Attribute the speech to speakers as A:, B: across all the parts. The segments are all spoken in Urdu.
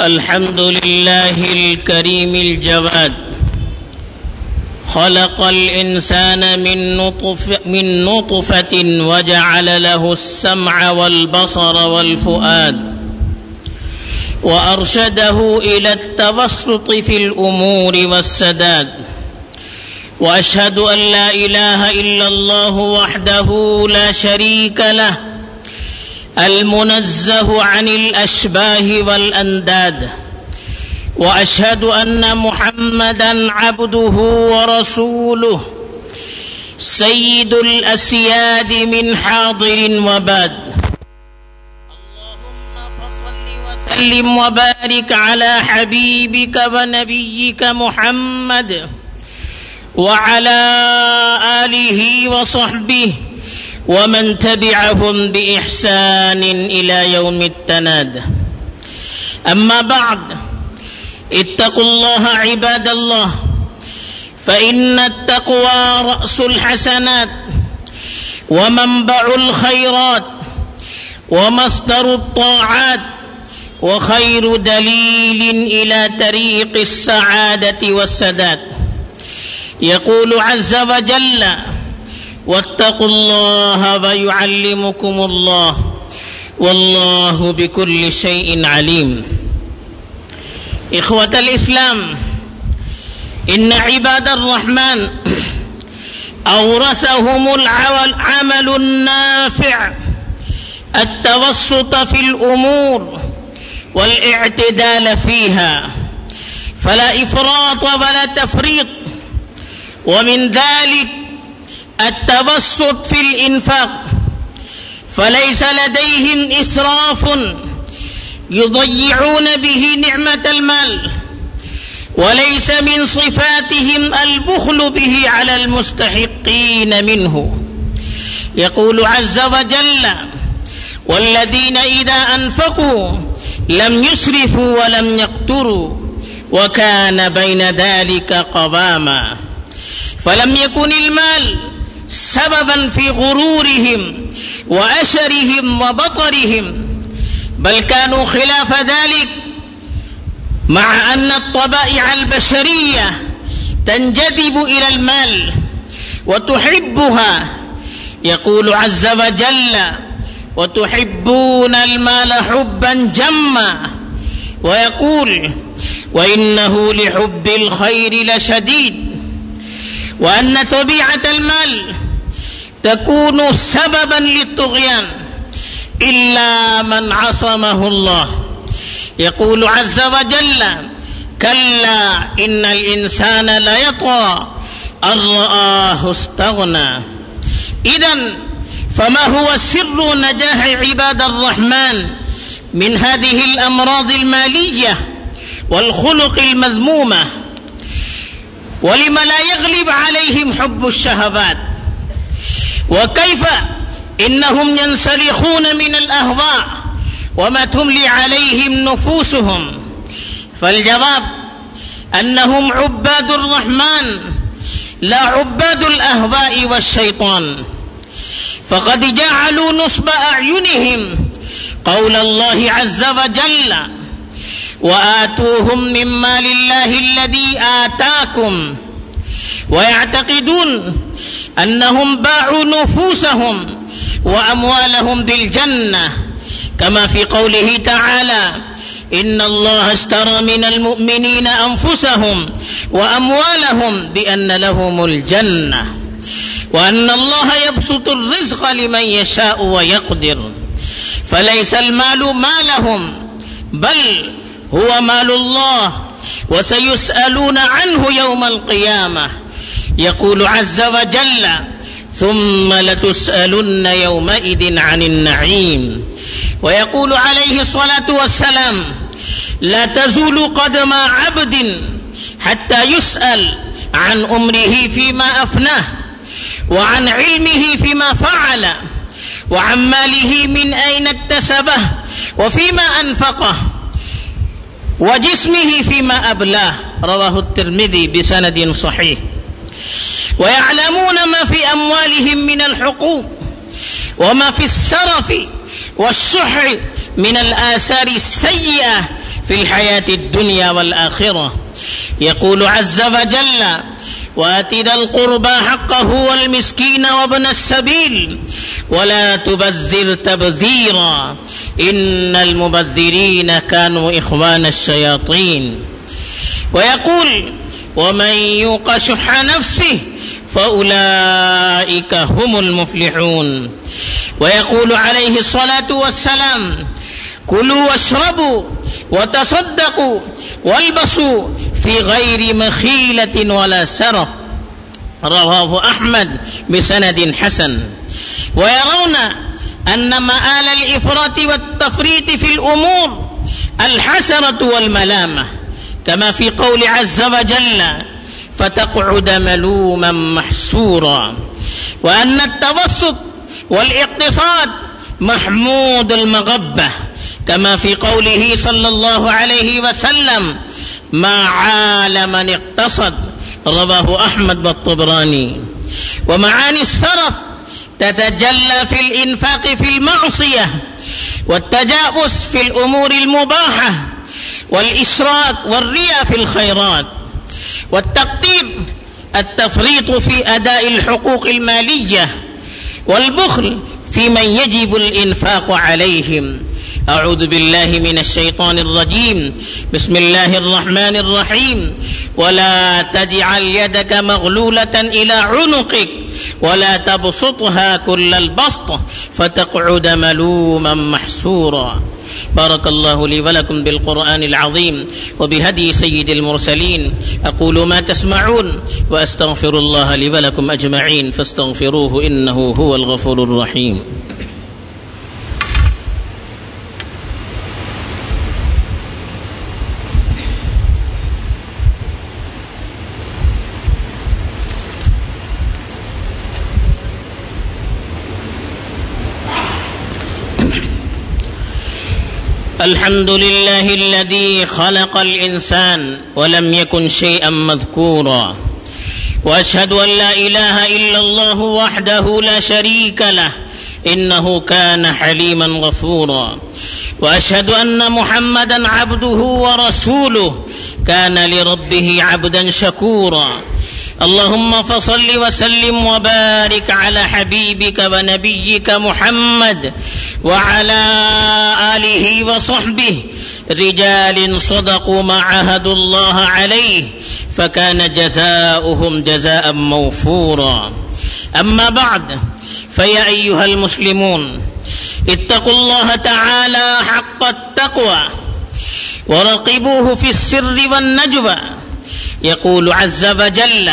A: الحمد لله الكريم الجواد. خلق الإنسان من نطف من نطفة وجعل له السمع والبصر والفؤاد. وأرشده إلى التوسط في الأمور والسداد. وأشهد أن لا إله إلا الله وحده لا شريك له. المنزه عن الأشباه والأنداد، وأشهد أن محمدا عبده ورسوله، سيد الأسياد من حاضر وباد. اللهم فصل وسلم وبارك على حبيبك ونبيك محمد، وعلى آله وصحبه ومن تبعهم بإحسان إلى يوم التناد. أما بعد، اتقوا الله عباد الله، فإن التقوى رأس الحسنات، ومنبع الخيرات، ومصدر الطاعات، وخير دليل إلى طريق السعادة والسداد. يقول عز وجل واتقوا الله ويعلمكم الله والله بكل شيء عليم. إخوة الإسلام، إن عباد الرحمن أورثهم العمل النافع، التوسط في الأمور والاعتدال فيها. فلا إفراط ولا تفريط. ومن ذلك التوسط في الإنفاق. فليس لديهم إسراف يضيعون به نعمة المال. وليس من صفاتهم البخل به على المستحقين منه. يقول عز وجل والذين إذا أنفقوا لم يسرفوا ولم يقتروا وكان بين ذلك قواما. فلم يكن المال سببا في غرورهم وأشرهم وبطرهم، بل كانوا خلاف ذلك، مع أن الطبائع البشرية تنجذب إلى المال وتحبها، يقول عز وجل وتحبون المال حبا جما ويقول وإنه لحب الخير لشديد، وأن طبيعة المال تكون سببا للطغيان إلا من عصمه الله يقول عز وجل كلا إن الإنسان ليطغى أن رآه استغنى إذن فما هو سر نجاح عباد الرحمن من هذه الأمراض المالية والخلق المذمومة ولم لا يغلب عليهم حب الشهوات وكيف؟ إنهم ينسلخون من الأهواء وما تملي عليهم نفوسهم. فالجواب أنهم عباد الرحمن، لا عباد الأهواء والشيطان. فقد جعلوا نصب أعينهم قول الله عز وجل وآتوهم من مال الله الذي آتاكم ويعتقدون أنهم باعوا نفوسهم وأموالهم بالجنة. كما في قوله تعالى إن الله اشترى من المؤمنين أنفسهم وأموالهم بأن لهم الجنة. وأن الله يبسط الرزق لمن يشاء ويقدر. فليس المال مالهم، بل هو مال الله. وسيسألون عنه يوم القيامة. يقول عز وجل، ثم لتسألن يومئذ عن النعيم. ويقول عليه الصلاة والسلام، لا تزول قدم عبد حتى يسأل عن أمره فيما أفناه، وعن علمه فيما فعل، وعن ماله من أين اكتسبه، وفيما أنفقه، وجسمه فيما أبلاه. رواه الترمذي بسند صحيح. ويعلمون ما في أموالهم من الحقوق وما في السرف والشح من الآثار السيئة في الحياة الدنيا والآخرة. يقول عز وجل واتنا القربى حقه والمسكين وابن السبيل ولا تبذر تبذيرا إن المبذرين كانوا إخوان الشياطين ويقول ومن يوق شح نفسه فأولئك هم المفلحون ويقول عليه الصلاة والسلام، كلوا واشربوا وتصدقوا والبسوا في غير مخيلة ولا سرف. رواه أحمد بسند حسن. ويرون أن مآل الإفراط والتفريط في الأمور الحسرة والملامة. كما في قول عز وجل فتقعد ملوما محسورا وأن التوسط والاقتصاد محمود المغبة كما في قوله صلى الله عليه وسلم ما عال من اقتصد رواه أحمد والطبراني ومعاني السرف تتجلى في الإنفاق في المعصية والتجاوز في الأمور المباحة والإشراك والرياء في الخيرات والتقطيب التفريط في أداء الحقوق المالية والبخل في من يجب الإنفاق عليهم. أعوذ بالله من الشيطان الرجيم. بسم الله الرحمن الرحيم. ولا تجعل يدك مغلولة إلى عنقك. ولا تبسطها كل البسط فتقعد ملوما محسورا. بارك الله لي ولكم بالقرآن العظيم وبهدي سيد المرسلين. أقول ما تسمعون وأستغفر الله لي ولكم أجمعين. فاستغفروه إنه هو الغفور الرحيم. الحمد لله الذي خلق الإنسان ولم يكن شيئا مذكورا. وأشهد أن لا إله إلا الله وحده لا شريك له، إنه كان حليما غفورا. وأشهد أن محمدا عبده ورسوله، كان لربه عبدا شكورا. اللهم فصل وسلم وبارك على حبيبك ونبيك محمد وعلى آله وصحبه رجال صدقوا ما عهدوا الله عليه فكان جزاؤهم جزاء موفورا. أما بعد، فيا أيها المسلمون، اتقوا الله تعالى حق التقوى، ورقبوه في السر والنجوى يقول عز وجل،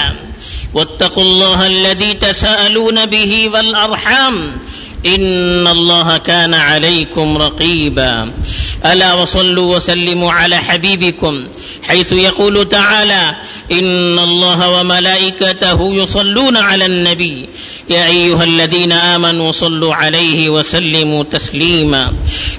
A: واتقوا الله الذي تساءلون به والأرحام، إن الله كان عليكم رقيبا. ألا وصلوا وسلموا على حبيبكم، حيث يقول تعالى، إن الله وملائكته يصلون على النبي. يا أيها الذين آمنوا صلوا عليه وسلموا تسليما.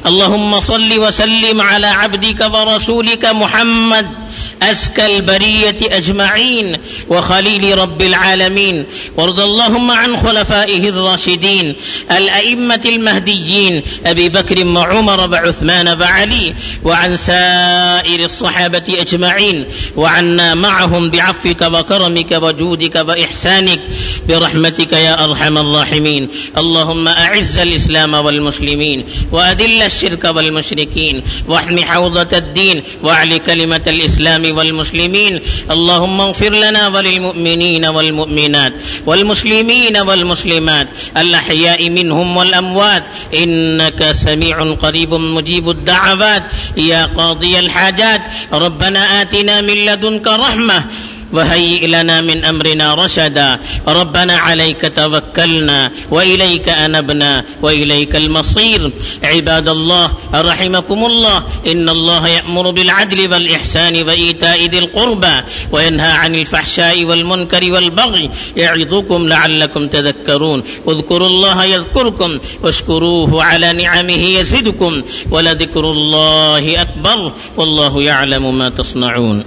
A: اللهم صل وسلم على عبدك ورسولك محمد أسكى البرية أجمعين وخليل رب العالمين وارض اللهم عن خلفائه الراشدين الأئمة المهديين أبي بكر وعمر وعثمان وعلي وعن سائر الصحابة أجمعين وعنا معهم بعفك وكرمك وجودك وإحسانك برحمتك يا أرحم الراحمين اللهم أعز الإسلام والمسلمين وأذل الشرك والمشركين واحم حوضة الدين واعل كلمة الإسلام والمسلمين. اللهم اغفر لنا وللمؤمنين والمؤمنات والمسلمين والمسلمات الأحياء منهم والأموات. إنك سميع قريب مجيب الدعوات. يا قاضي الحاجات. ربنا آتنا من لدنك رحمة. وهيئ لنا من أمرنا رشدا. ربنا عليك توكلنا وإليك أنبنا وإليك المصير. عباد الله، رحمكم الله. إن الله يأمر بالعدل والإحسان وإيتاء ذي القربى وينهى عن الفحشاء والمنكر والبغي يعظكم لعلكم تذكرون. اذكروا الله يذكركم واشكروه على نعمه يزدكم ولذكر الله أكبر والله يعلم ما تصنعون.